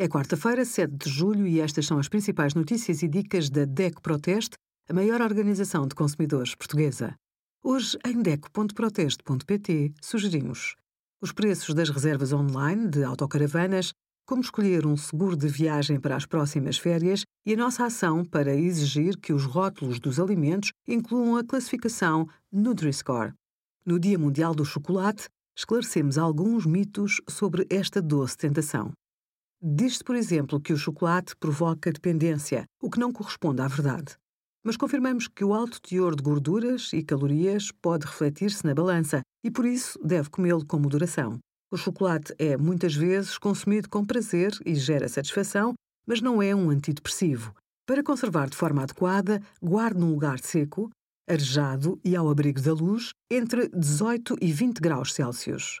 É quarta-feira, 7 de julho, e estas são as principais notícias e dicas da DECO Proteste, a maior organização de consumidores portuguesa. Hoje, em DECO.proteste.pt, sugerimos os preços das reservas online de autocaravanas, como escolher um seguro de viagem para as próximas férias e a nossa ação para exigir que os rótulos dos alimentos incluam a classificação Nutri-Score. No Dia Mundial do Chocolate, esclarecemos alguns mitos sobre esta doce tentação. Diz-se, por exemplo, que o chocolate provoca dependência, o que não corresponde à verdade. Mas confirmamos que o alto teor de gorduras e calorias pode refletir-se na balança e, por isso, deve comê-lo com moderação. O chocolate é muitas vezes consumido com prazer e gera satisfação, mas não é um antidepressivo. Para conservar de forma adequada, guarde num lugar seco, arejado e ao abrigo da luz, entre 18 e 20 graus Celsius.